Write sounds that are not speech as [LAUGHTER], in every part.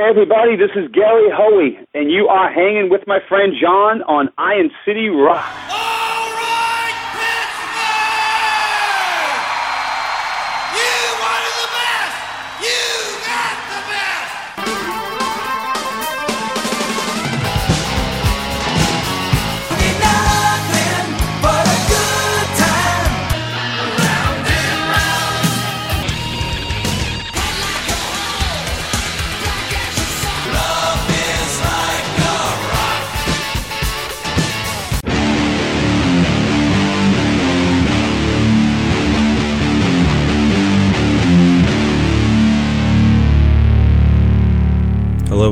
Hey, everybody, this is Gary Hoey, and you are hanging with my friend John on Iron City Rock.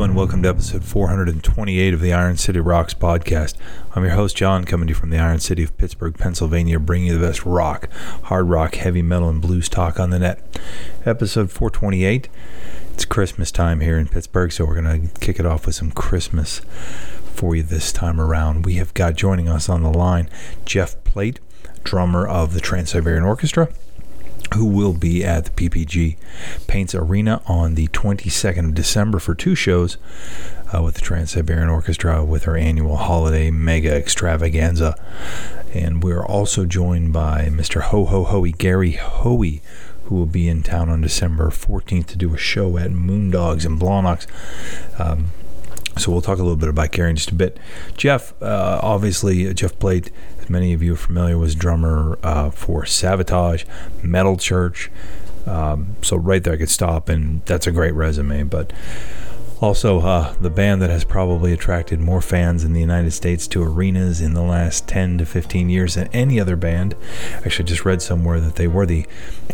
And welcome to episode 428 of the Iron City Rocks podcast. I'm your host, John, coming to you from the Iron City of Pittsburgh, Pennsylvania, bringing you the best rock, hard rock, heavy metal, and blues talk on the net. Episode 428. It's Christmas time here in Pittsburgh, so we're going to kick it off with some Christmas for you this time around. We have got joining us on the line Jeff Plate, drummer of the Trans Siberian Orchestra who will be at the PPG Paints Arena on the 22nd of December for two shows uh, with the Trans Siberian Orchestra with our annual holiday mega extravaganza. And we're also joined by Mr. Ho Ho Hoey, Gary Hoey, who will be in town on December 14th to do a show at Moondogs in Blawnox. Um, so we'll talk a little bit about Gary in just a bit. Jeff, uh, obviously, Jeff Plate many of you are familiar, was drummer uh, for Savatage, Metal Church. Um, so right there, I could stop, and that's a great resume. But also, uh, the band that has probably attracted more fans in the United States to arenas in the last 10 to 15 years than any other band. Actually, just read somewhere that they were the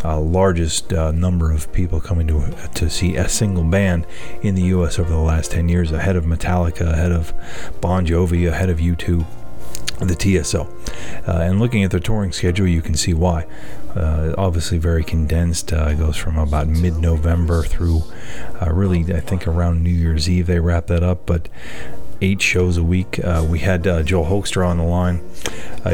uh, largest uh, number of people coming to to see a single band in the U.S. over the last 10 years, ahead of Metallica, ahead of Bon Jovi, ahead of U2 the TSO. Uh, and looking at their touring schedule, you can see why. Uh, obviously, very condensed. Uh, it goes from about mid November through uh, really, I think, around New Year's Eve, they wrap that up. But eight shows a week. Uh, we had uh, Joel Hoekstra on the line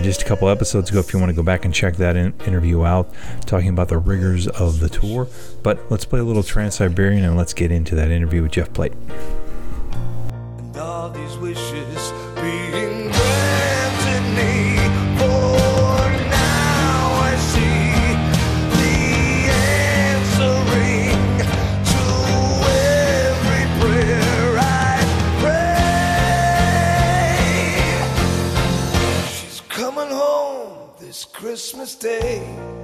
just a couple episodes ago. If you want to go back and check that in- interview out, talking about the rigors of the tour. But let's play a little Trans Siberian and let's get into that interview with Jeff Plate. Christmas Day.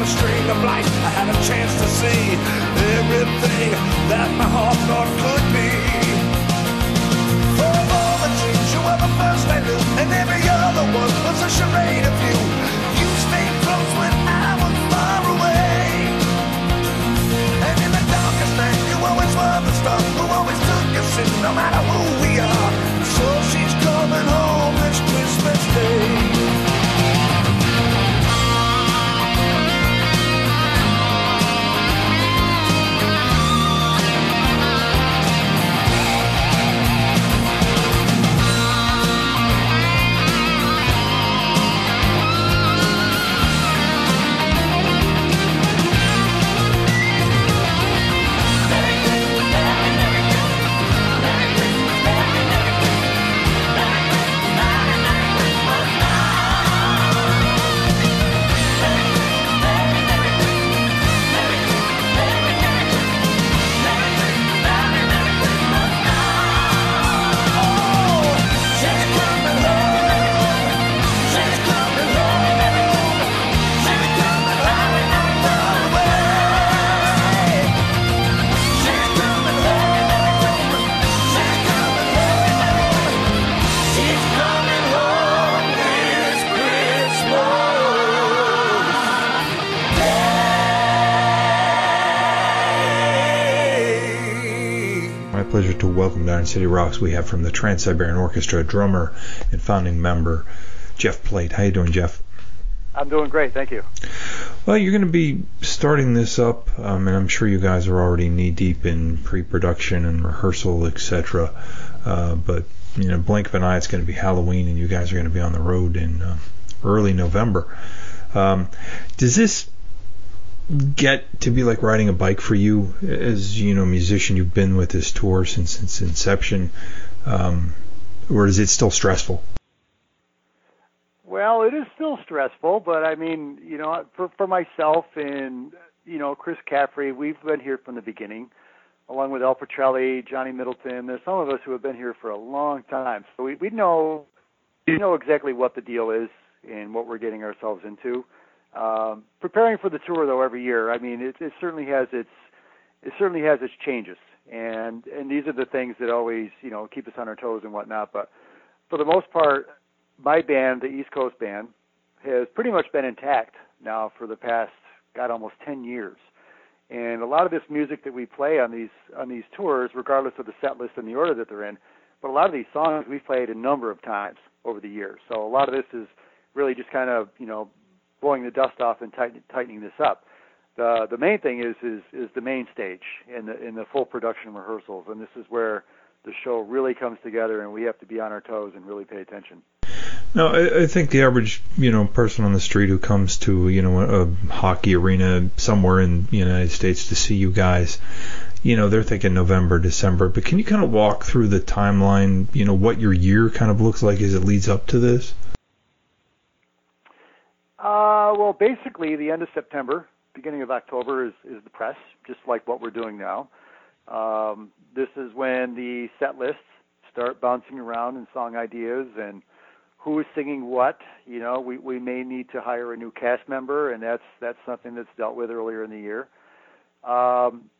The string of lights, I had a chance to see everything that my heart thought could be. For all the dreams, you were the first I knew, and every other one was a charade of you. You stayed close when I was far away. And in the darkest night, you always were the star who always took us in, no matter who we are. So she's coming home this Christmas Day. To welcome to Iron City Rocks. We have from the Trans Siberian Orchestra drummer and founding member Jeff Plate. How you doing, Jeff? I'm doing great, thank you. Well, you're going to be starting this up, um, and I'm sure you guys are already knee deep in pre-production and rehearsal, etc. Uh, but you know, blink of an eye, it's going to be Halloween, and you guys are going to be on the road in uh, early November. Um, does this get to be like riding a bike for you as you know musician you've been with this tour since its inception um, or is it still stressful well it is still stressful but i mean you know for for myself and you know chris caffrey we've been here from the beginning along with Al Pitrelli, Johnny Middleton. There's some of us who have been here for a long time, so we, we know we know exactly what the deal is and what we're getting ourselves into. Um, preparing for the tour though every year, I mean, it, it certainly has its it certainly has its changes, and and these are the things that always you know keep us on our toes and whatnot. But for the most part, my band, the East Coast Band, has pretty much been intact now for the past God almost ten years. And a lot of this music that we play on these on these tours, regardless of the set list and the order that they're in, but a lot of these songs we've played a number of times over the years. So a lot of this is really just kind of you know blowing the dust off and tighten, tightening this up. The the main thing is is is the main stage in the in the full production rehearsals, and this is where the show really comes together, and we have to be on our toes and really pay attention. No, I, I think the average you know person on the street who comes to you know a hockey arena somewhere in the United States to see you guys, you know they're thinking November, December. But can you kind of walk through the timeline? You know what your year kind of looks like as it leads up to this? Uh, well, basically, the end of September, beginning of October is, is the press, just like what we're doing now. Um, this is when the set lists start bouncing around and song ideas and who is singing what. You know, we, we may need to hire a new cast member, and that's that's something that's dealt with earlier in the year. Um,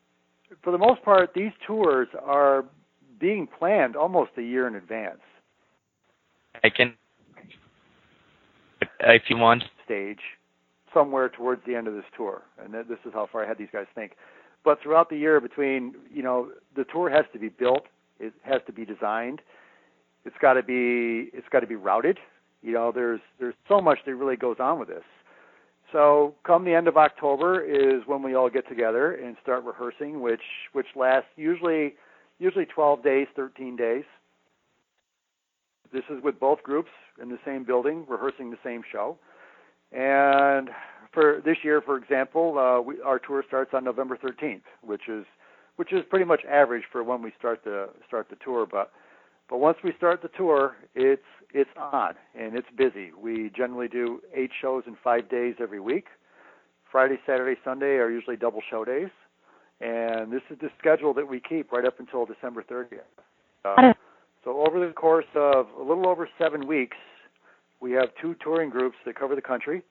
for the most part, these tours are being planned almost a year in advance. I can, if you want, stage somewhere towards the end of this tour, and this is how far ahead these guys think. But throughout the year, between you know, the tour has to be built, it has to be designed, it's got to be it's got to be routed. You know, there's there's so much that really goes on with this. So come the end of October is when we all get together and start rehearsing, which which lasts usually usually 12 days, 13 days. This is with both groups in the same building, rehearsing the same show. And for this year, for example, uh, we, our tour starts on November 13th, which is which is pretty much average for when we start the start the tour. But but once we start the tour, it's it's on and it's busy. We generally do eight shows in five days every week. Friday, Saturday, Sunday are usually double show days, and this is the schedule that we keep right up until December 30th. Uh, so over the course of a little over seven weeks, we have two touring groups that cover the country.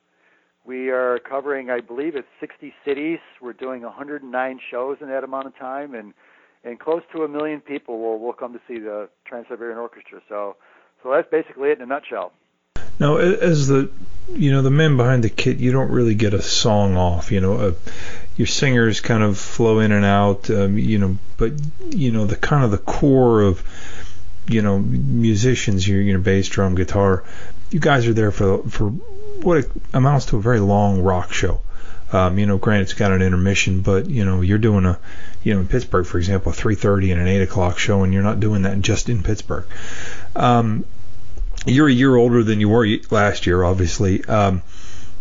We are covering, I believe, it's 60 cities. We're doing 109 shows in that amount of time, and and close to a million people will will come to see the Trans Siberian Orchestra. So, so that's basically it in a nutshell. Now, as the you know the men behind the kit, you don't really get a song off. You know, your singers kind of flow in and out. Um, you know, but you know the kind of the core of you know musicians, your you know bass, drum, guitar you guys are there for for what amounts to a very long rock show. Um, you know, granted it's got an intermission, but you know you're doing a, you know, in Pittsburgh, for example, a 3:30 and an 8 o'clock show, and you're not doing that just in Pittsburgh. Um, you're a year older than you were last year, obviously. Um,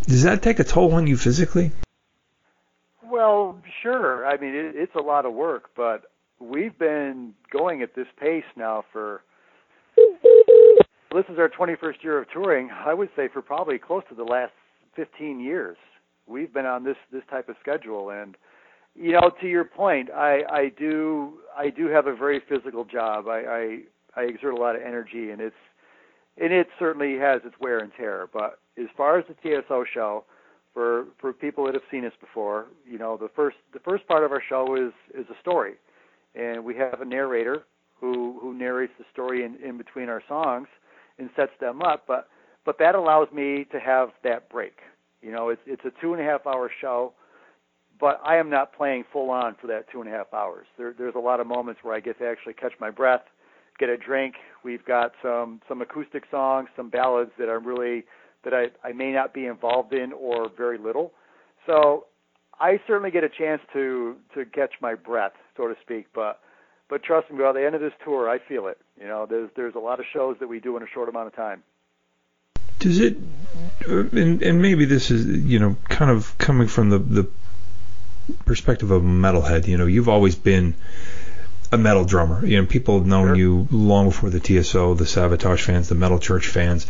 does that take a toll on you physically? Well, sure. I mean, it, it's a lot of work, but we've been going at this pace now for this is our 21st year of touring. I would say for probably close to the last 15 years, we've been on this this type of schedule. And you know, to your point, I I do I do have a very physical job. I I, I exert a lot of energy, and it's and it certainly has its wear and tear. But as far as the TSO show, for for people that have seen us before, you know, the first the first part of our show is is a story, and we have a narrator who who narrates the story in in between our songs and sets them up. But but that allows me to have that break. You know, it's it's a two and a half hour show, but I am not playing full on for that two and a half hours. There, there's a lot of moments where I get to actually catch my breath, get a drink. We've got some some acoustic songs, some ballads that are really that I, I may not be involved in or very little. So I certainly get a chance to to catch my breath, so to speak. But but trust me, by the end of this tour, I feel it. You know, there's there's a lot of shows that we do in a short amount of time. Does it? And, and maybe this is you know kind of coming from the the perspective of a metalhead. You know, you've always been a metal drummer. You know, people have known sure. you long before the TSO, the Savatage fans, the Metal Church fans.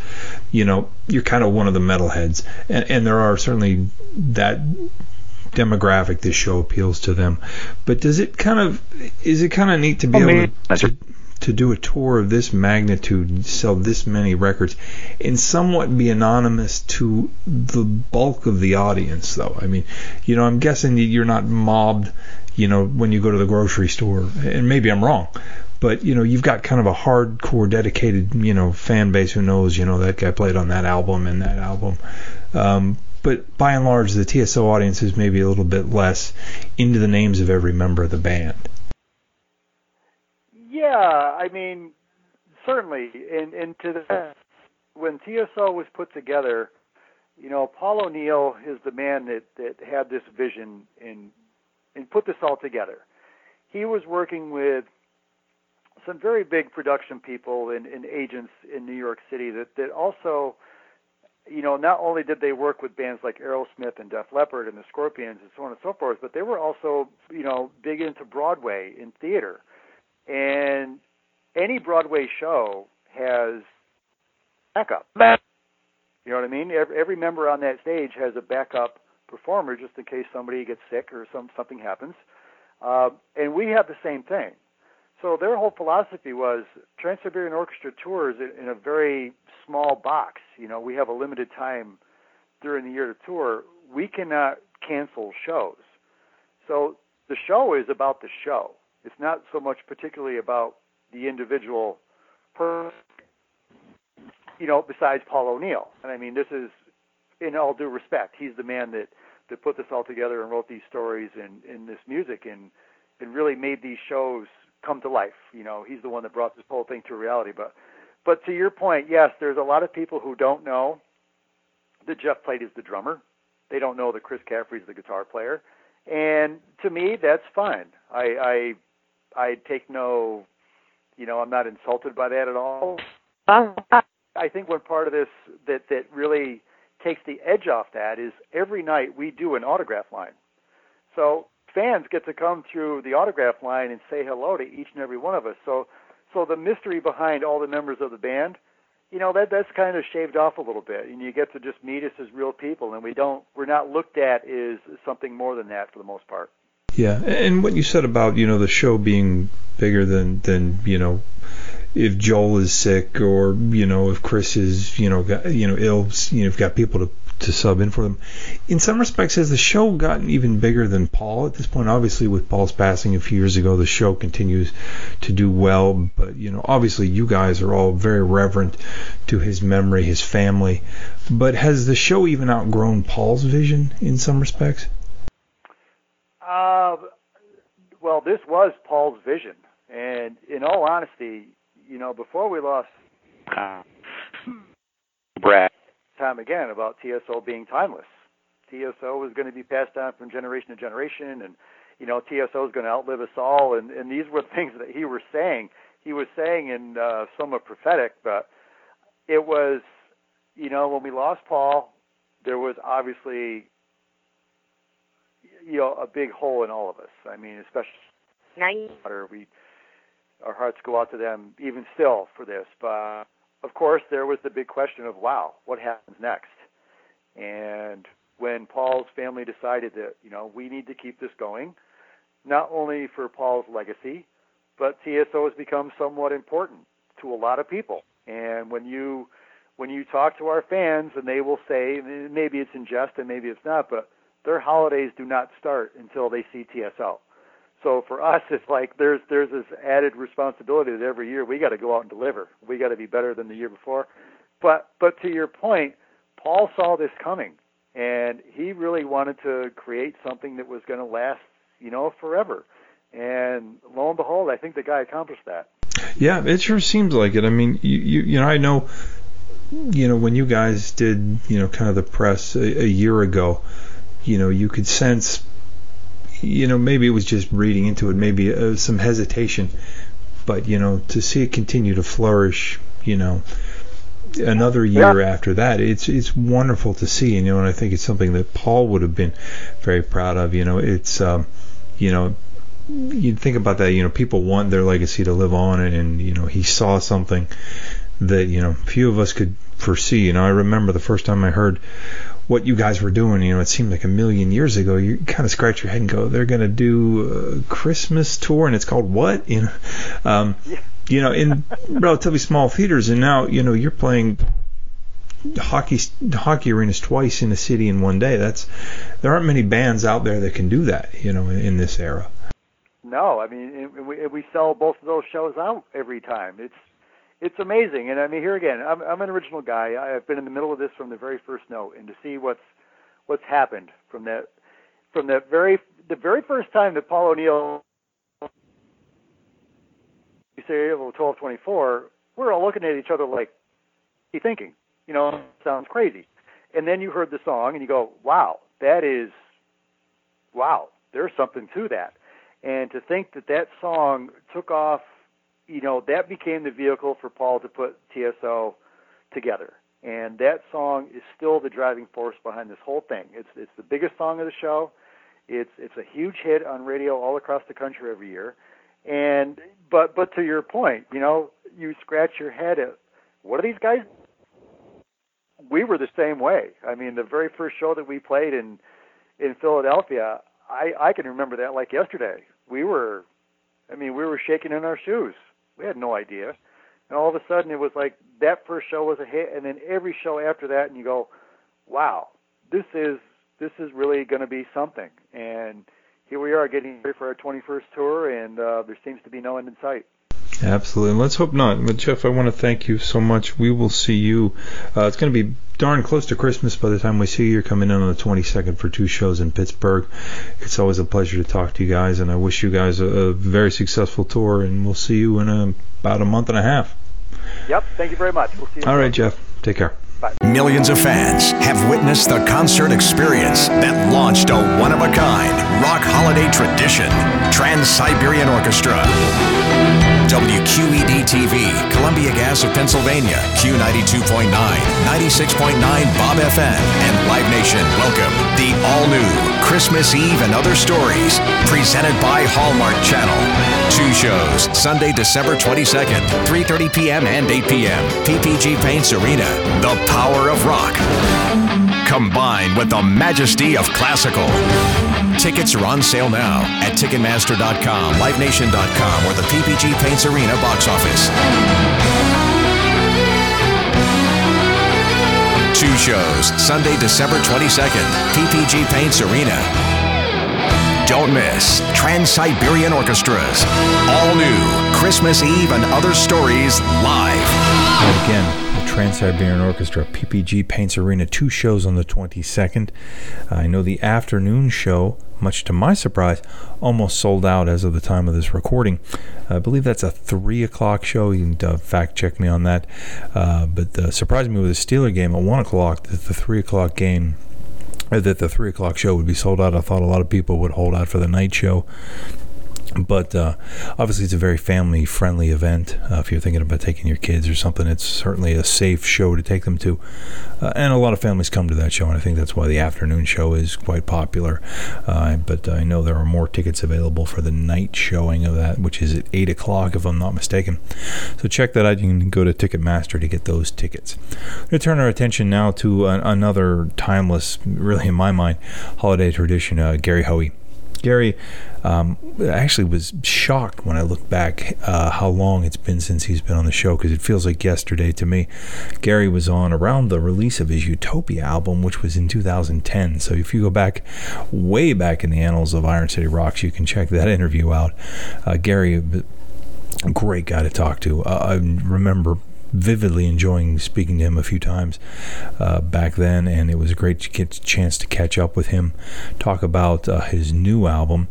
You know, you're kind of one of the metalheads, and, and there are certainly that demographic this show appeals to them. But does it kind of is it kind of neat to be able to, to to do a tour of this magnitude, sell this many records, and somewhat be anonymous to the bulk of the audience, though. I mean, you know, I'm guessing you're not mobbed, you know, when you go to the grocery store, and maybe I'm wrong. But you know, you've got kind of a hardcore, dedicated, you know, fan base who knows, you know, that guy played on that album and that album. Um, but by and large, the TSO audience is maybe a little bit less into the names of every member of the band. Yeah, I mean, certainly. And, and to the, when TSO was put together, you know, Paul O'Neill is the man that, that had this vision and and put this all together. He was working with some very big production people and, and agents in New York City that, that also – you know, not only did they work with bands like Aerosmith and Def Leppard and the Scorpions and so on and so forth, but they were also, you know, big into Broadway in theater. And any Broadway show has backup. You know what I mean? Every, every member on that stage has a backup performer just in case somebody gets sick or some something happens. Uh, and we have the same thing. So their whole philosophy was Trans Siberian Orchestra tours in, in a very small box. You know, we have a limited time during the year to tour. We cannot cancel shows. So the show is about the show. It's not so much particularly about the individual person, you know, besides Paul O'Neill. And I mean, this is, in all due respect, he's the man that, that put this all together and wrote these stories and, and this music and, and really made these shows come to life. You know, he's the one that brought this whole thing to reality. But but to your point, yes, there's a lot of people who don't know that Jeff Plate is the drummer. They don't know that Chris Caffrey's the guitar player. And to me, that's fine. I I I take no, you know, I'm not insulted by that at all. I think one part of this that that really takes the edge off that is every night we do an autograph line. So fans get to come through the autograph line and say hello to each and every one of us. So so the mystery behind all the members of the band, you know, that that's kind of shaved off a little bit, and you get to just meet us as real people, and we don't we're not looked at as something more than that for the most part. Yeah, and what you said about you know the show being bigger than than you know if Joel is sick or you know if Chris is you know got, you know ill, you know, you've got people to to sub in for them. In some respects, has the show gotten even bigger than Paul at this point? Obviously, with Paul's passing a few years ago, the show continues to do well. But you know, obviously, you guys are all very reverent to his memory, his family. But has the show even outgrown Paul's vision in some respects? Uh, well, this was Paul's vision, and in all honesty, you know, before we lost uh, Brad time again about TSO being timeless. TSO is going to be passed on from generation to generation, and you know TSO is going to outlive us all. And, and these were [LAUGHS] things that he was saying. He was saying in uh, somewhat prophetic, but it was, you know, when we lost Paul, there was obviously, you know, a big hole in all of us. I mean, especially we, our hearts go out to them even still for this, but of course, there was the big question of, wow, what happens next? And when Paul's family decided that, you know, we need to keep this going, not only for Paul's legacy, but TSO has become somewhat important to a lot of people. And when you when you talk to our fans and they will say maybe it's in jest and maybe it's not, but their holidays do not start until they see TSO. So for us, it's like there's there's this added responsibility that every year we got to go out and deliver. We got to be better than the year before. But but to your point, Paul saw this coming, and he really wanted to create something that was going to last, you know, forever. And lo and behold, I think the guy accomplished that. Yeah, it sure seems like it. I mean, you you, you know, I know, you know, when you guys did, you know, kind of the press a, a year ago, you know, you could sense, you know, maybe it was just reading into it, maybe uh, some hesitation, but you know, to see it continue to flourish, you know, another year Yeah. after that, it's it's wonderful to see, and you know, and I think it's something that Paul would have been very proud of. You know, it's, um, you know, you think about that, you know, people want their legacy to live on, and, and you know, he saw something that you know few of us could foresee. You know, I remember the first time I heard what you guys were doing. You know, it seemed like a million years ago. You kind of scratch your head and go, "They're going to do a Christmas tour, and it's called what?" You know, um, you know, in relatively small theaters, and now you know you're playing hockey hockey arenas twice in a city in one day. That's there aren't many bands out there that can do that. You know, in, in this era. No, I mean we, we sell both of those shows out every time. It's it's amazing, and I mean here again, I'm I'm an original guy. I've been in the middle of this from the very first note, and to see what's what's happened from that from that very the very first time that Paul O'Neill you say well twelve twenty four, we're all looking at each other like, you thinking, you know, sounds crazy, and then you heard the song and you go, wow, that is, wow, there's something to that. And to think that that song took off, you know, that became the vehicle for Paul to put TSO together. And that song is still the driving force behind this whole thing. It's it's the biggest song of the show. It's it's a huge hit on radio all across the country every year. And but but to your point, you know, you scratch your head at what are these guys we were the same way. I mean, the very first show that we played in in Philadelphia, I I can remember that like yesterday. We were, I mean, we were shaking in our shoes. We had no idea, and all of a sudden it was like that first show was a hit, and then every show after that, and you go, wow, this is this is really going to be something. And here we are getting ready for our 21st tour, and uh, there seems to be no end in sight. Absolutely. Let's hope not. But Jeff, I want to thank you so much. We will see you. Uh, it's going to be darn close to Christmas by the time we see you. You're coming in on the 22nd for two shows in Pittsburgh. It's always a pleasure to talk to you guys, and I wish you guys a, a very successful tour. And we'll see you in a, about a month and a half. Yep. Thank you very much. We'll see you. All right, Jeff. Take care. Bye. Millions of fans have witnessed the concert experience that launched a one of a kind rock holiday tradition Trans Siberian Orchestra. WQED TV, Columbia Gas of Pennsylvania, Q92.9, 96.9 Bob FM, and Live Nation welcome the all new Christmas Eve and Other Stories, presented by Hallmark Channel. Two shows, Sunday, December 22nd, 3.30 p.m. and 8 p.m. PPG Paints Arena, the power of rock, combined with the majesty of classical. Tickets are on sale now at Ticketmaster.com, LiveNation.com, or the PPG Paints Arena box office. Two shows, Sunday, December 22nd, PPG Paints Arena. Don't miss Trans Siberian Orchestras. All new Christmas Eve and Other Stories live. And again, the Trans Siberian Orchestra, PPG Paints Arena, two shows on the 22nd. I know the afternoon show, much to my surprise, almost sold out as of the time of this recording. I believe that's a 3 o'clock show. You can uh, fact check me on that. Uh, but uh, surprised me with the Steeler game at 1 o'clock, that the 3 o'clock game that the three o'clock show would be sold out. I thought a lot of people would hold out for the night show. But uh, obviously, it's a very family friendly event. Uh, if you're thinking about taking your kids or something, it's certainly a safe show to take them to. Uh, and a lot of families come to that show, and I think that's why the afternoon show is quite popular. Uh, but I know there are more tickets available for the night showing of that, which is at 8 o'clock, if I'm not mistaken. So check that out. You can go to Ticketmaster to get those tickets. We're going to turn our attention now to an, another timeless, really in my mind, holiday tradition uh, Gary Hoey. Gary um, actually was shocked when I look back uh, how long it's been since he's been on the show because it feels like yesterday to me. Gary was on around the release of his Utopia album, which was in 2010. So if you go back way back in the annals of Iron City Rocks, you can check that interview out. Uh, Gary, great guy to talk to. Uh, I remember vividly enjoying speaking to him a few times uh, back then, and it was a great chance to catch up with him, talk about uh, his new album,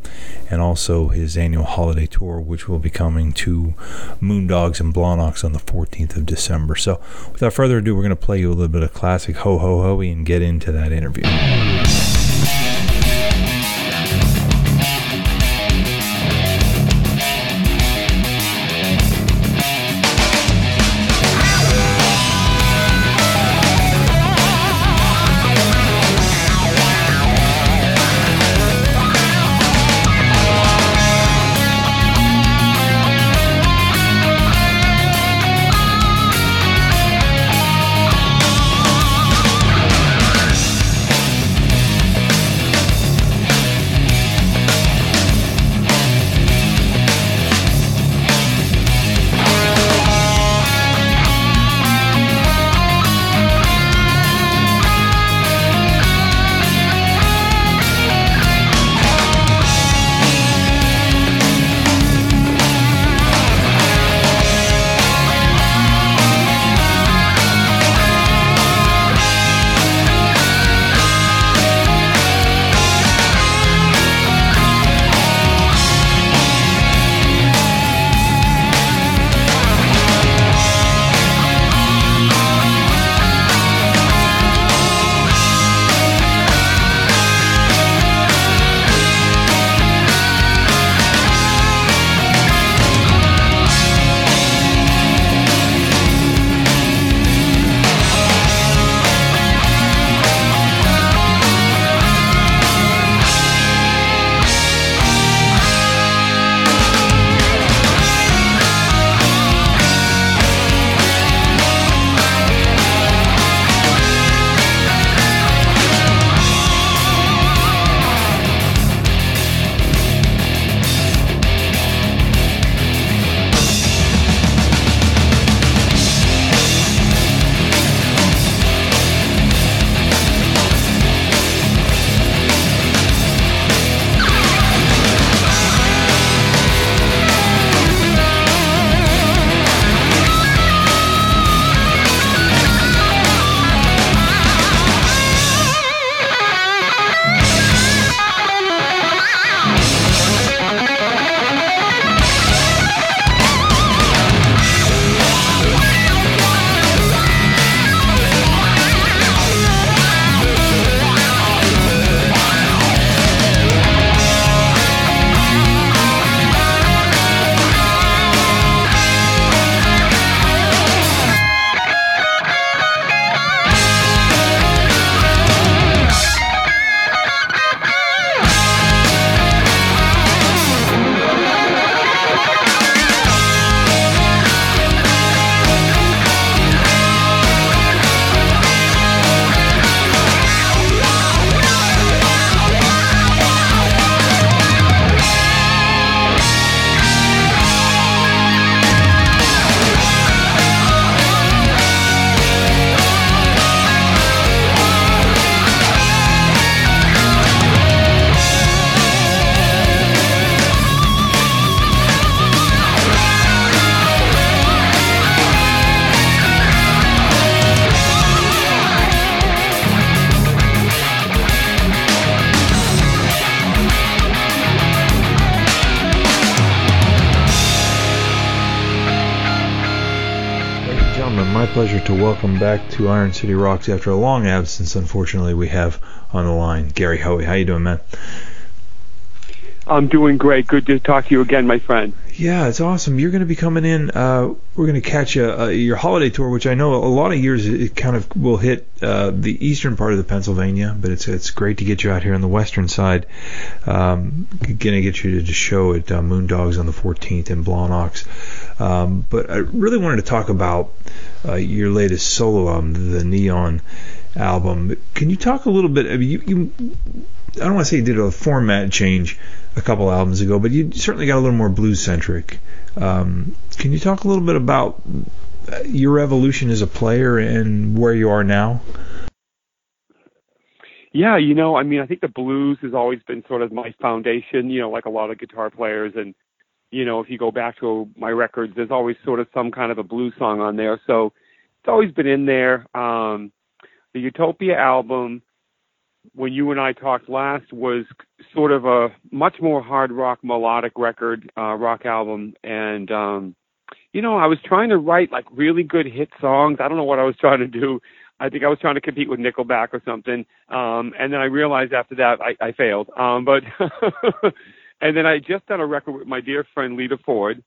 and also his annual holiday tour, which will be coming to Moondogs and Blawnox on the 14th of December. So, without further ado, we're going to play you a little bit of classic Ho Ho Hoey and get into that interview. Pleasure to welcome back to Iron City Rocks after a long absence. Unfortunately, we have on the line Gary Hoey. How you doing, man? I'm doing great. Good to talk to you again, my friend. Yeah, it's awesome. You're going to be coming in. Uh, we're going to catch a, a, your holiday tour, which I know a lot of years it kind of will hit uh, the eastern part of the Pennsylvania, but it's it's great to get you out here on the western side. Um, going to get you to the show at uh, Moondogs on the 14th in Blawnox. Um, but I really wanted to talk about uh, your latest solo album, the Neon album. Can you talk a little bit? I mean, you, you I don't want to say you did a format change a couple albums ago, but you certainly got a little more blues centric. Um, can you talk a little bit about uh, your evolution as a player and where you are now? Yeah, you know, I mean, I think the blues has always been sort of my foundation. You know, like a lot of guitar players, and you know, if you go back to my records, there's always sort of some kind of a blues song on there. So it's always been in there. Um, the Utopia album, when you and I talked last, was sort of a much more hard rock melodic record, uh, rock album, and um, you know, I was trying to write like really good hit songs. I don't know what I was [LAUGHS] trying to do. I think I was trying to compete with Nickelback or something. Um, and then I realized after that I, I failed. Um, but [LAUGHS] and then I just done a record with my dear friend Lita Ford,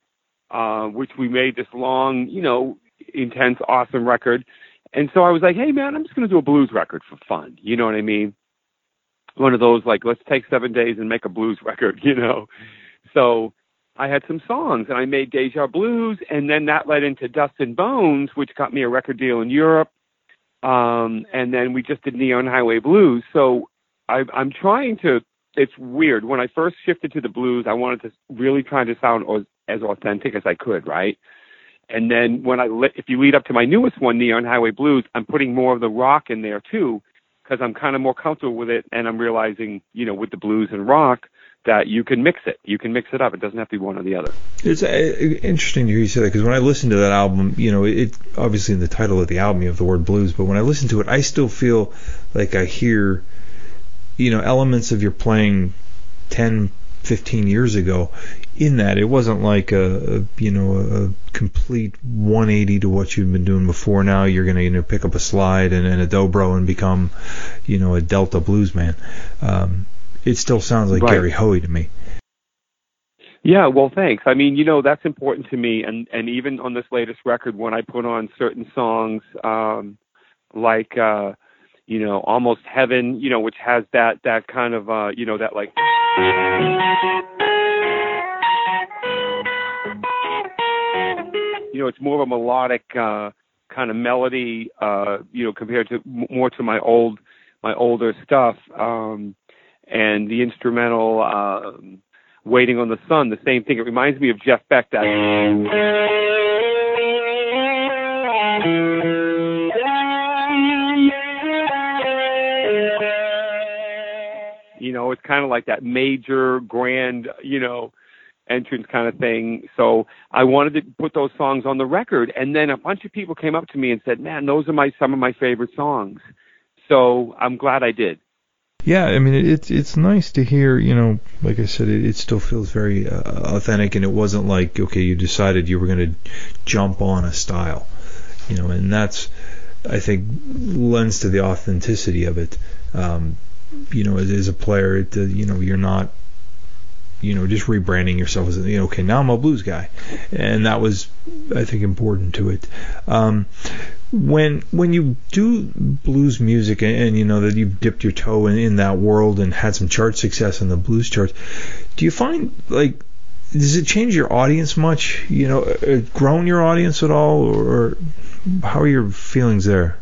uh, which we made this long, you know, intense, awesome record. And so I was like, hey man, I'm just gonna do a blues record for fun. You know what I mean? One of those like, let's take seven days and make a blues [LAUGHS] record, you know. So I had some songs and I made Deja Blues and then that led into Dust and Bones, which got me a record deal in Europe. Um, and then we just did Neon Highway Blues. So I, I'm trying to, it's weird. When I first shifted to the blues, I wanted to really try to sound as, as authentic as I could, right? And then when I, if you lead up to my newest one, Neon Highway Blues, I'm putting more of the rock in there too, because I'm kind of more comfortable with it. And I'm realizing, you know, with the blues and rock, that you can mix it. You can mix it up. It doesn't have to be one or the other. It's uh, interesting to hear you say that because when I listen to that album, you know, it obviously in the title of the album you have the word blues, but when I listen to it, I still feel like I hear, you know, elements of your playing 10, 15 years ago in that it wasn't like a, a you know a complete 180 to what you've been doing before now you're going to you know pick up a slide and, and a dobro and become you know a delta blues man um, it still sounds like Right. Gary Hoey to me. Yeah, well, thanks. I mean, you know, that's important to me, and and even on this latest record, when I put on certain songs, um, like uh, you know, almost heaven, you know, which has that that kind of uh, you know, that like. You know, it's more of a melodic uh, kind of melody, uh, you know, compared to more to my old my older stuff. Um, and the instrumental um, "Waiting on the Sun," the same thing. It reminds me of Jeff Beck. That it's kind of like that major, grand, you know, entrance kind of thing. So I wanted to put those songs on the record, and then a bunch of people came up to me and said, "Man, those are my some of my favorite songs." So I'm glad I did. Yeah, I mean, it's it's nice to hear. You know, like I said, it, it still feels very uh, authentic, and it wasn't like okay, you decided you were going to jump on a style, you know, and that's I think lends to the authenticity of it. Um, you know, as, as a player, uh, you know, you're not you know, just rebranding yourself as, you know, okay, now I'm a blues guy, and that was, I think, important to it. Um, when when you do blues music and, and you know that you've dipped your toe in, in that world and had some chart success in the blues charts, do you find like does it change your audience much? You know, uh, grown your audience at all, or how are your feelings there?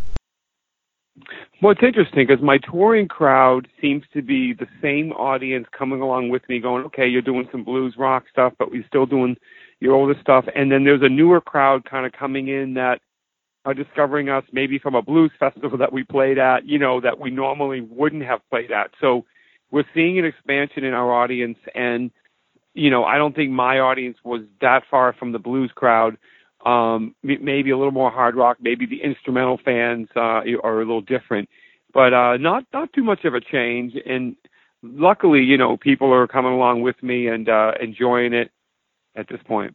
Well, it's interesting because my touring crowd seems to be the same audience coming along with me, going, "Okay, you're doing some blues rock stuff, but we're still doing your older stuff." And then there's a newer crowd kind of coming in that are discovering us maybe from a blues [LAUGHS] festival that we played at, you know, that we normally wouldn't have played at. So we're seeing an expansion in our audience, and you know, I don't think my audience was that far from the blues crowd um maybe a little more hard rock maybe the instrumental fans uh are a little different. But uh not not too much of a change. And luckily you know people are coming along with me and uh enjoying it at this point.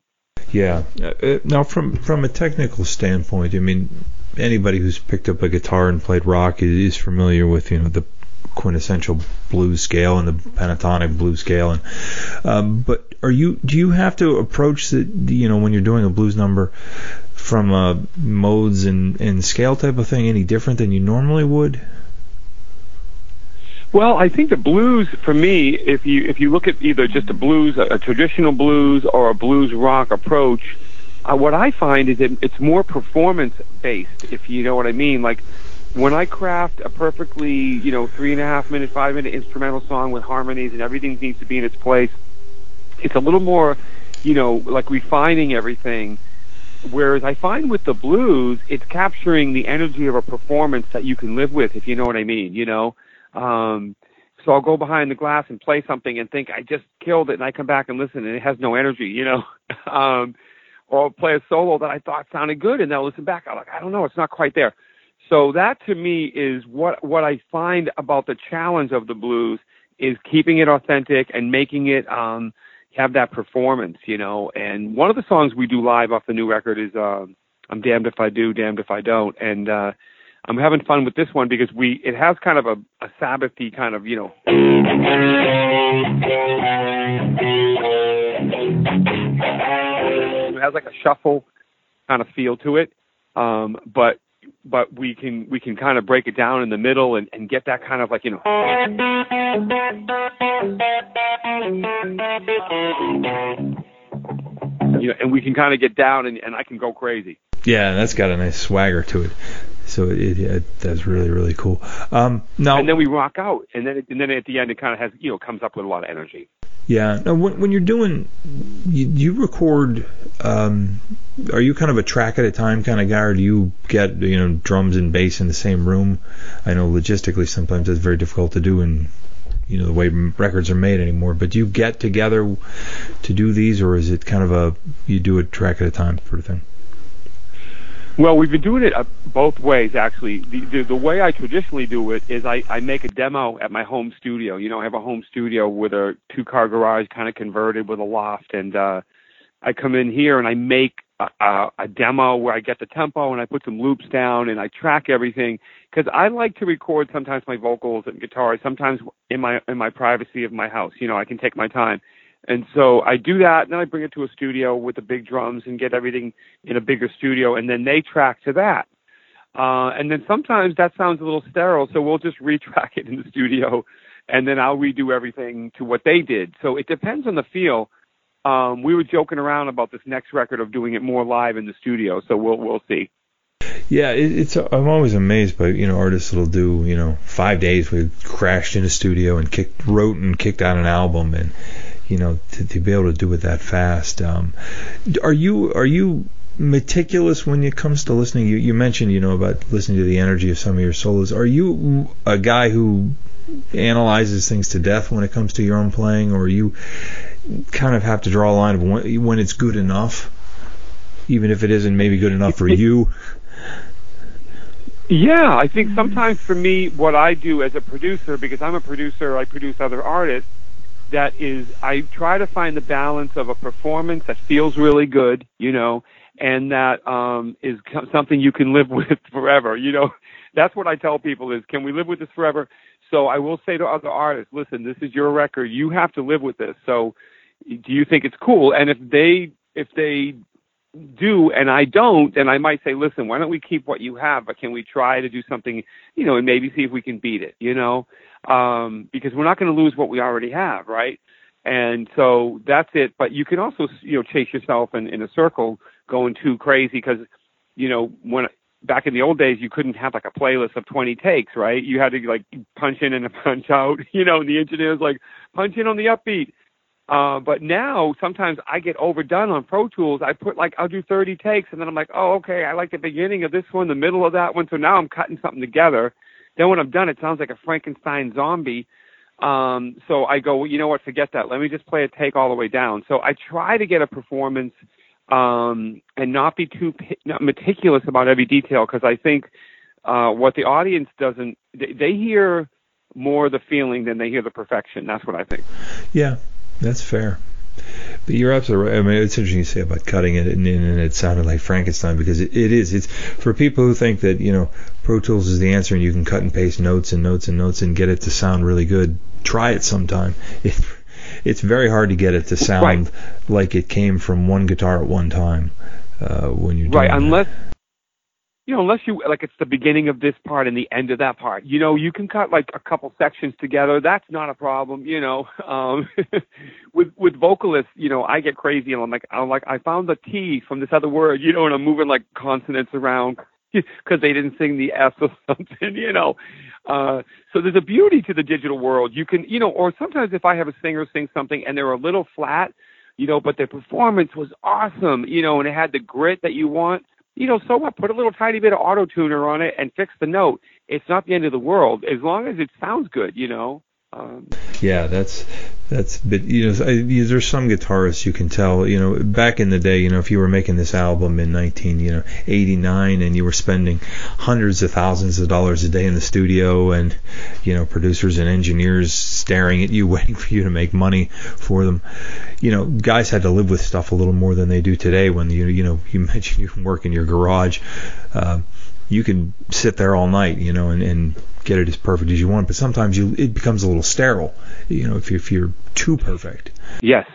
Yeah. Uh, now, from from a technical standpoint, I mean, anybody who's picked up a guitar and played rock is familiar with you know the quintessential blues scale and the pentatonic blues scale. And um, but are you do you have to approach the you know when you're doing a blues number from a modes and, and scale type of thing any different than you normally would? Well, I think the blues for me, if you if you look at either just a blues, a, a traditional blues, or a blues rock approach, uh, what I find is it, it's more performance based. If you know what I mean, like when I craft a perfectly, you know, three and a half minute, five minute instrumental song with harmonies and everything needs to be in its place, it's a little more, you know, like refining everything. Whereas I find with the blues, it's capturing the energy of a performance that you can live with, if you know what I mean, you know. Um, So I'll go behind the glass and play something and think I just killed it, and I come back and listen and it has no energy, you know. [LAUGHS] um, or I'll play a solo that I thought sounded good, and they'll listen back. I'm like, I don't know, it's not quite there. So that to me is what what I find about the challenge of the blues is keeping it authentic and making it um have that performance, you know. And one of the songs we do live off the new record is uh, "I'm Damned If I Do, Damned If I Don't," and uh, I'm having fun with this one because we it has kind of a, a Sabbathy kind of you know. It has like a shuffle kind of feel to it, um, but but we can we can kind of break it down in the middle and, and get that kind of like you know you know and we can kind of get down and, and I can go crazy. Yeah, that's got a nice swagger to it. So it, it that's really really cool. Um, now and then we rock out, and then it, and then at the end it kind of has you know comes up with a lot of energy. Yeah. Now, when, when you're doing, you, you record. Um, are you kind of a track at a time kind of guy, or do you get you know drums and bass in the same room? I know logistically sometimes it's very difficult to do and you know the way records are made anymore. But do you get together to do these, or is it kind of a you do a track at a time sort of thing? Well, we've been doing it uh, both ways, actually. The, the, the way I traditionally do it is I, I make a demo at my home studio. You know, I have a home studio with a two-car garage, kind of converted with a loft, and uh, I come in here and I make a, a, a demo where I get the tempo and I put some loops down and I track everything because I like to record sometimes my vocals and guitars, sometimes in my in my privacy of my house. You know, I can take my time. And so I do that, and then I bring it to a studio with the big drums and get everything in a bigger studio, and then they track to that. Uh, and then sometimes that sounds a little sterile, so we'll just [LAUGHS] retrack it in the studio, and then I'll redo everything to what they did. So it depends on the feel. Um, we were joking around about this next record of doing it more live in the studio, so we'll we'll see. Yeah, it, it's. I'm always amazed by you know artists that'll do you know five days. We crashed in a studio and kicked, wrote and kicked out an album, and you know, to, to be able to do it that fast. Um, are you are you meticulous when it comes to listening? You, you mentioned, you know, about listening to the energy of some of your solos. Are you a guy who analyzes things to death when it comes to your own playing, or you kind of have to draw a line of when, when it's good enough, even if it isn't maybe good enough for you? Yeah, I think sometimes for me, what I do as a producer, because I'm a producer, I produce other artists that is I try to find the balance of a performance that feels really good, you know, and that um is something you can live [LAUGHS] with forever, you know. That's what I tell people is can we live with this forever? So I will say to other artists, listen, this is your record. You have to live with this. So do you think it's cool? And if they if they do and I don't, then I might say, listen, why don't we keep what you have, but can we try to do something, you know, and maybe see if we can beat it, you know? um, because we're not going to lose what we already have, right? And so that's it. But you can also, you know, chase yourself in, in a circle going too crazy because, you know, when back in the old days, you couldn't have like a playlist of 20 takes, right? You had to like punch in and [LAUGHS] punch out, you know, and the engineer's like, punch in on the upbeat. Uh, but now sometimes I get overdone on Pro Tools. I put like, I'll do 30 takes and then I'm like, oh, okay, I like the beginning of this one, the middle of that one. So now I'm cutting something together then when I'm done, it sounds like a Frankenstein zombie. Um, so I go, well, you know what? Forget that. Let me just play a take all the way down. So I try to get a performance um, and not be too not meticulous about every detail because I think uh, what the audience doesn't they, they hear more the feeling than they hear the perfection. That's what I think. Yeah, that's fair. But you're absolutely right. I mean, it's interesting you say about cutting it, and, and it sounded like Frankenstein because it, it is. It's for people who think that you know Pro Tools is the answer, and you can cut and paste notes and notes and notes and get it to sound really good. Try it sometime. It, it's very hard to get it to sound right. like it came from one guitar at one time uh, when you're right. Unless you know, unless you like it's the beginning of this part and the end of that part. You know, you can cut like a couple sections together. That's not a problem. You know, [LAUGHS] um, [LAUGHS] with with vocalists, you know, I get crazy and I'm like, I'm like, I found the T from this other word. You know, and I'm moving like consonants around [LAUGHS] because they didn't sing the S or something. You know, uh, so there's a beauty to the digital world. You can, you know, or sometimes if I have a singer sing something and they're a little flat, you know, but their performance was awesome. You know, and it had the grit that you want you know, so what? Put a little tiny bit of auto tuner on it and fix the note. It's not the end of the world as long as it sounds good, you know. Um, Yeah, that's that's but you know there's some guitarists you can tell you know back in the day you know if you were making this album in 19 you know 89 and you were spending hundreds of thousands of dollars a day in the studio and you know producers and engineers staring at you [LAUGHS] waiting for you to make money for them you know guys had to live with stuff a little more than they do today when you you know [LAUGHS] you mentioned you can work in your garage uh, you can sit there all night you know and, and get it as perfect as you want but sometimes you it becomes a little sterile you know if, you, if you're too perfect Yes.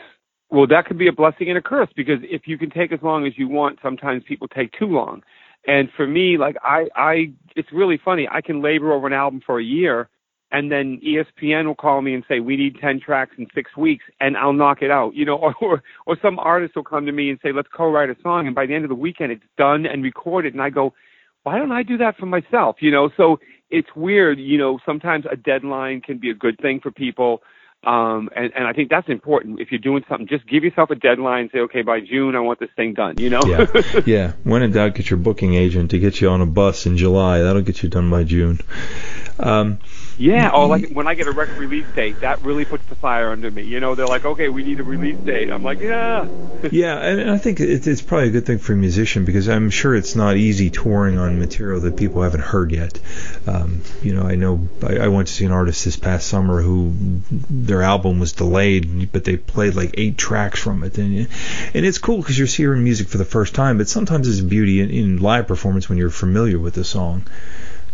Well, that could be a blessing and a curse because if you can take as long as you want, sometimes people take too long. And for me, like I, I, it's really funny. I can labor over an album for a year, and then ESPN will call me and say we need ten tracks in six weeks, and I'll knock it out. You know, [LAUGHS] or, or some artist will come to me and say let's co-write a song, and by the end of the weekend it's done and recorded, and I go, why don't I do that for myself? You know, so it's weird. You know, sometimes a deadline can be a good thing for people. Um, and, and I think that's important. If you're doing something, just give yourself a deadline. Say, okay, by June, I want this thing done. You know? yeah [LAUGHS] yeah when in doubt get your booking agent to get you on a bus in july that'll get you done by june um, yeah. Or like when I get a record release date, that really puts the fire under me. You know, they're like, okay, we need a release date. I'm like, yeah. [LAUGHS] Yeah, and I think it's, it's probably a good thing for a musician because I'm sure it's not easy touring on material that people haven't heard yet. Um, you know, I know I, I went to see an artist this past summer who their album was delayed, but they played like eight tracks from it, and and it's cool because you're hearing music for the first time. But sometimes there's beauty in, in live performance when you're familiar with the song.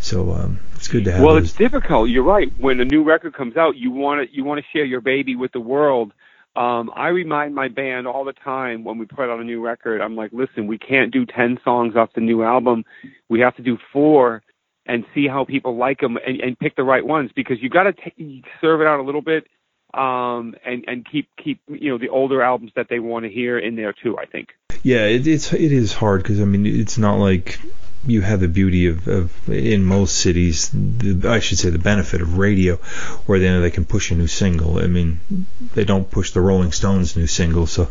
So um, it's good to have. Well, those. it's difficult. You're right. When a new record comes out, you want to you want to share your baby with the world. Um, I remind my band all the time when we put out a new record. I'm like, listen, we can't do ten songs off the new album. We have to do four and see how people like them and, and pick the right ones because you got to t- serve it out a little bit um, and and keep keep you know the older albums that they want to hear in there too. I think. Yeah, it, it's it is hard because I mean it's not like you have the beauty of, of in most cities, the, I should say the benefit of radio, where they know they can push a new single. I mean, they don't push the Rolling Stones' new single, so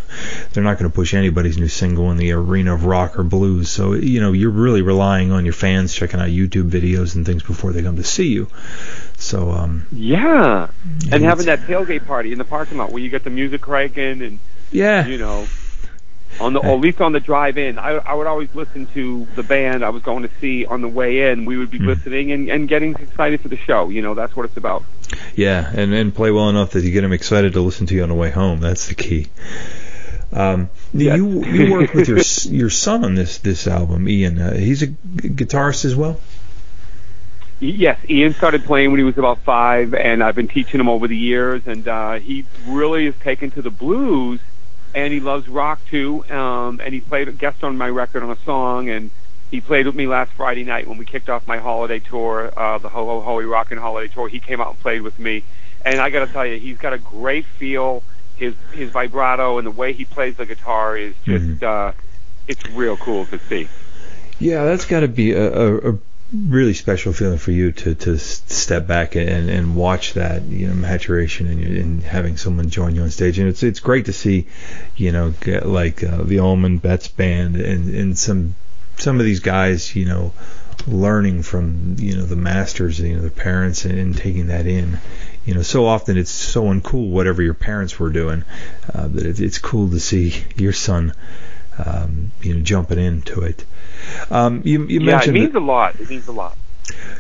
they're not going to push anybody's new single in the arena of rock or blues. So you know you're really relying on your fans checking out YouTube videos and things before they come to see you. So um, Yeah, and having that tailgate party in the parking lot where you get the music cranking and yeah, you know, on the or at least on the drive in. I I would always listen to the band I was going to see on the way in. We would be Hmm. listening and and getting excited for the show. You know, that's what it's about. Yeah, and and play well enough that you get them excited to listen to you on the way home. That's the key. Um, Yes. You you worked with your [LAUGHS] your son on this this album, Ian. Uh, he's a g- guitarist as well. Yes, Ian started playing when he was about five, and I've been teaching him over the years. And uh, he really has taken to the blues, and he loves rock too. Um, and he played a guest on my record on a song, and he played with me last Friday night when we kicked off my holiday tour, uh, the Ho Ho Hoey Rockin' Holiday Tour. He came out and played with me, and I got to tell you, he's got a great feel. His his vibrato and the way he plays the guitar is just Mhm. uh, it's real cool to see. Yeah, that's got to be a, a, a really special feeling for you to to step back and and watch that you know maturation and, and having someone join you on stage. And it's it's great to see, you know, get like uh, the Allman Betts band and and some some of these guys, you know, learning from you know the masters, you know, the parents, and, and taking that in. You know, so often it's so uncool whatever your parents were doing, uh, that it, it's cool to see your son, um, you know, jumping into it. Um, you, you yeah, it mentioned means the, a lot. It means a lot.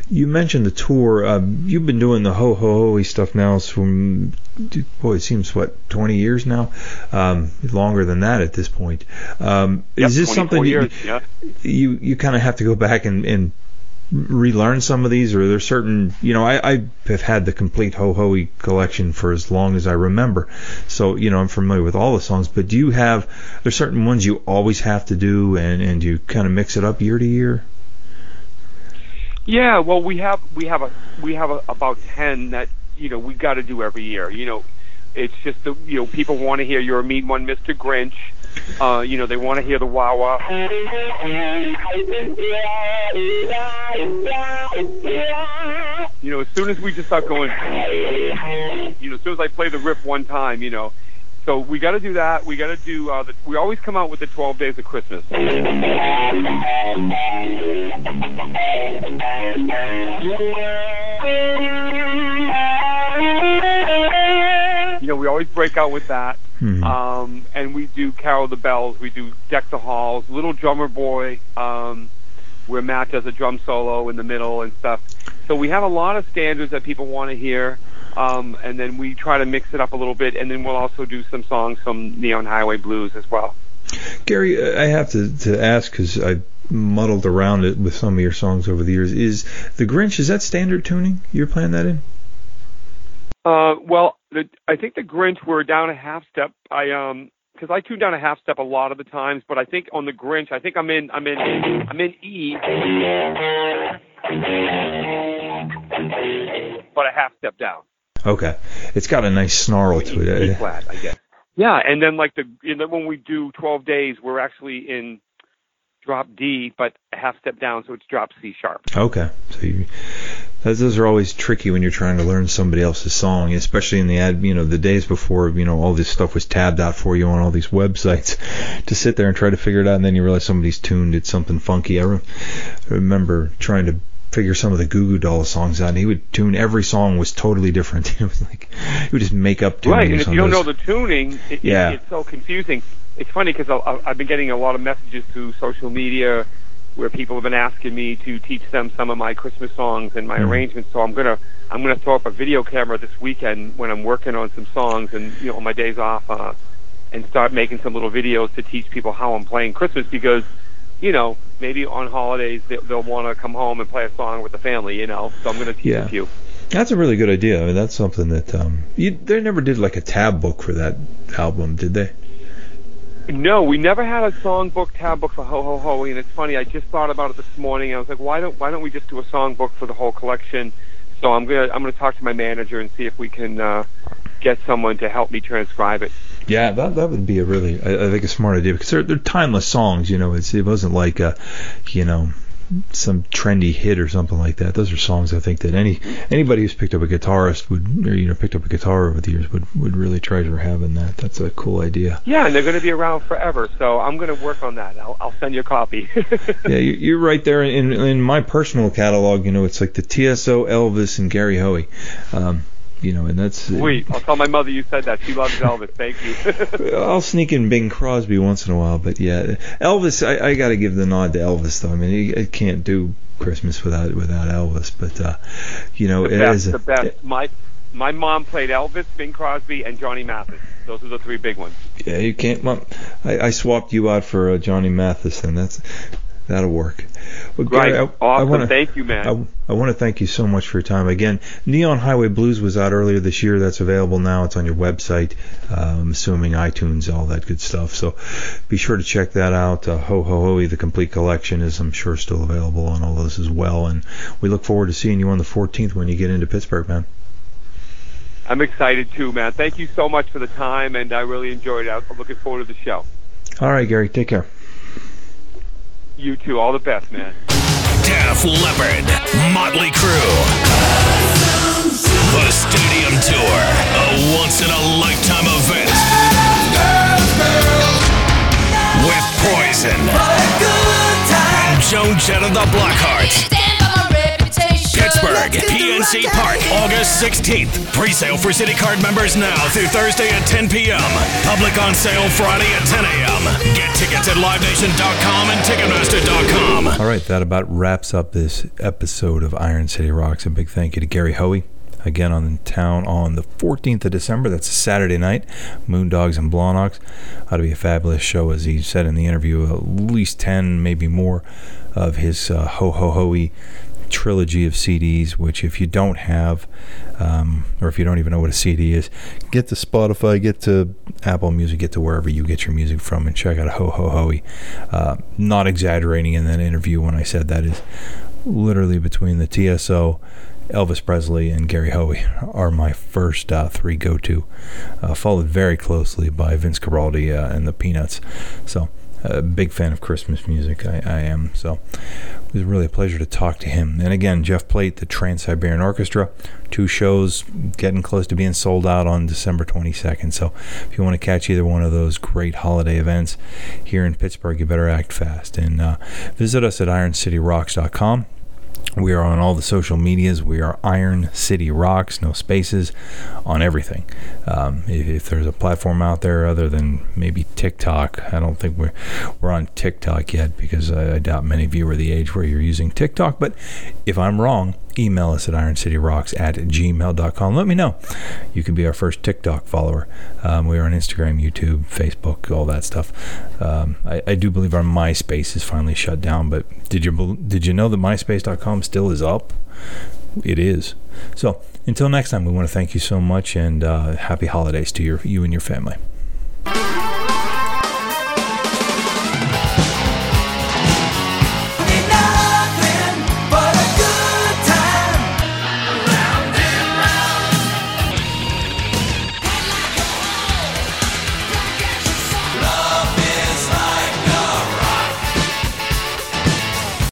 you mentioned the tour. Um, you've been doing the ho ho ho stuff now from boy, it seems what 20 years now, um, longer than that at this point. Um, Yep, is this 24 something you, years, yeah. you you kind of have to go back and, and relearn some of these, or are there certain you know I, I have had the complete ho ho collection for as long as I remember, so you know I'm familiar with all the songs. But do you have there's certain ones you always have to do, and and you kind of mix it up year to year? Yeah, well, we have we have a we have a, about ten that you know we got to do every year. You know, it's just the you know people want to hear "You're a Mean One, Mr. Grinch." Uh, you know, they want to hear the wah wah. You know, as soon as we just start going, you know, as soon as I play the riff one time, you know, so we got to do that. We got to do. Uh, the, we always come out with the 12 Days of Christmas. You know, we always break out with that. Mhm. Um, and we do Carol the Bells. We do Deck the Halls, Little Drummer Boy, um, where Matt does a drum solo in the middle and stuff. So we have a lot of standards that people want to hear. Um, and then we try to mix it up a little bit, and then we'll also do some songs from Neon Highway Blues as well. Gary, I have to, to ask because I muddled around it with some of your songs over the years. Is the Grinch is that standard tuning? You're playing that in? Uh, well, the, I think the Grinch we're down a half step. I um because I tune down a half step a lot of the times, but I think on the Grinch, I think I'm in I'm in I'm in E, but a half step down. Okay, it's got a nice snarl to E it. Eh? flat, I guess. Yeah, and then like the and then when we do 12 days, we're actually in drop D, but a half step down, so it's drop C sharp. Okay, so you, those, those are always tricky when you're trying to learn somebody else's song, especially in the ad, you know, the days before, you know, all this stuff was tabbed out for you on all these websites. [LAUGHS] To sit there and try to figure it out, and then you realize somebody's tuned did something funky. I re- remember trying to figure some of the Goo Goo Dolls songs out, and he would tune every song was totally different. [LAUGHS] it was like he would just make up tunings. Right, and if you don't know the tuning, it, it- Yeah. it's so confusing. It's funny because I've been getting a lot of messages through social media where people have been asking me to teach them some of my Christmas songs and my Mhm. arrangements. So I'm gonna I'm gonna throw up a video camera this weekend when I'm working on some songs and you know on my days off, uh, and start making some little videos to teach people how I'm playing Christmas because you know maybe on holidays they, they'll want to come home and play a song with the family. You know, so I'm gonna teach Yeah. a few. That's a really good idea. I mean, that's something that um, you, they never did like a tab book for that album, did they? No, we never had a songbook tab book for Ho Ho Ho, and it's funny. I just thought about it this morning. I was like, why don't why don't we just do a songbook for the whole collection? So I'm gonna I'm gonna talk to my manager and see if we can uh, get someone to help me transcribe it. Yeah, that that would be a really, I, I think, a smart idea because they're they're timeless songs. You know, it's it wasn't like a, you know, some trendy hit or something like that. Those are songs I think that any anybody who's picked up a guitarist would, or you know, picked up a guitar over the years would would really treasure having that. That's a cool idea. Yeah, and they're gonna be around forever. So I'm gonna work on that. I'll I'll send you a copy. [LAUGHS] Yeah, you- you're right there in in my personal catalog. You know, it's like the TSO, Elvis, and Gary Hoey. Um, you know, and that's Sweet. I'll tell my mother you said that. She loves Elvis. Thank you. [LAUGHS] I'll sneak in Bing Crosby once in a while, but yeah, Elvis. I, I got to give the nod to Elvis, though. I mean, he, I can't do Christmas without without Elvis, but uh, you know, the it best, is a- the best. My my mom played Elvis, Bing Crosby, and Johnny Mathis. Those are the three big ones. Yeah, you can't. Well, I, I swapped you out for uh, Johnny Mathis, and that's that'll work. Well. Gary, I, I awesome. wanna, Thank you, man. I, I want to thank you so much for your time. Again, Neon Highway Blues was out earlier this year. That's available now. It's on your website. I'm assuming iTunes, all that good stuff. So be sure to check that out. Uh, Ho Ho Hoey, the complete collection, is I'm sure still available on all those as well. And we look forward to seeing you on the 14th when you get into Pittsburgh, man. I'm excited too, man. Thank you so much for the time, and I really enjoyed it. I'm looking forward to the show. All right, Gary, take care. You too. All the best, man. Def Leppard, Motley Crue. The Stadium Tour, a once in a lifetime event. With Poison. And Joan Jett of the Blackhearts. Pittsburgh, PNC Park, August 16th. Pre-sale for Citi Card members now through Thursday at 10 p.m. Public on sale Friday at 10 a.m. Get tickets at LiveNation.com and Ticketmaster.com. All right, that about wraps up this episode of Iron City Rocks. A big thank you to Gary Hoey. Again on the town on the 14th of December. That's a Saturday night. Moondogs and Blawnox. Ought to be a fabulous show, as he said in the interview. At least 10, maybe more, of his uh, Ho Ho Hoey trilogy of CDs, which if you don't have, um, or if you don't even know what a CD is, get to Spotify, get to Apple Music, get to wherever you get your music from, and check out Ho Ho Hoey. Uh, not exaggerating in that interview when I said that is literally between the TSO, Elvis Presley, and Gary Hoey are my first uh, three go-to, uh, followed very closely by Vince Guaraldi uh, and the Peanuts. So. A big fan of Christmas music, I, I am. So it was really a pleasure to talk to him. And again, Jeff Plate, the Trans Siberian Orchestra, two shows getting close to being sold out on December 22nd. So if you want to catch either one of those great holiday events here in Pittsburgh, you better act fast. And uh, visit us at ironcityrocks.com We are on all the social medias. We are Iron City Rocks, no spaces, on everything. Um, if, if, there's a platform out there other than maybe TikTok, I don't think we're we're on TikTok yet because I, I doubt many of you are the age where you're using TikTok. But if I'm wrong, email us at ironcityrocks at gmail.com. Let me know. You can be our first TikTok follower. Um, we are on Instagram, YouTube, Facebook, all that stuff. Um, I, I, do believe our MySpace is finally shut down, but did you did you know that MySpace.com still is up? It is. So until next time, we want to thank you so much and uh, happy holidays to your, you and your family.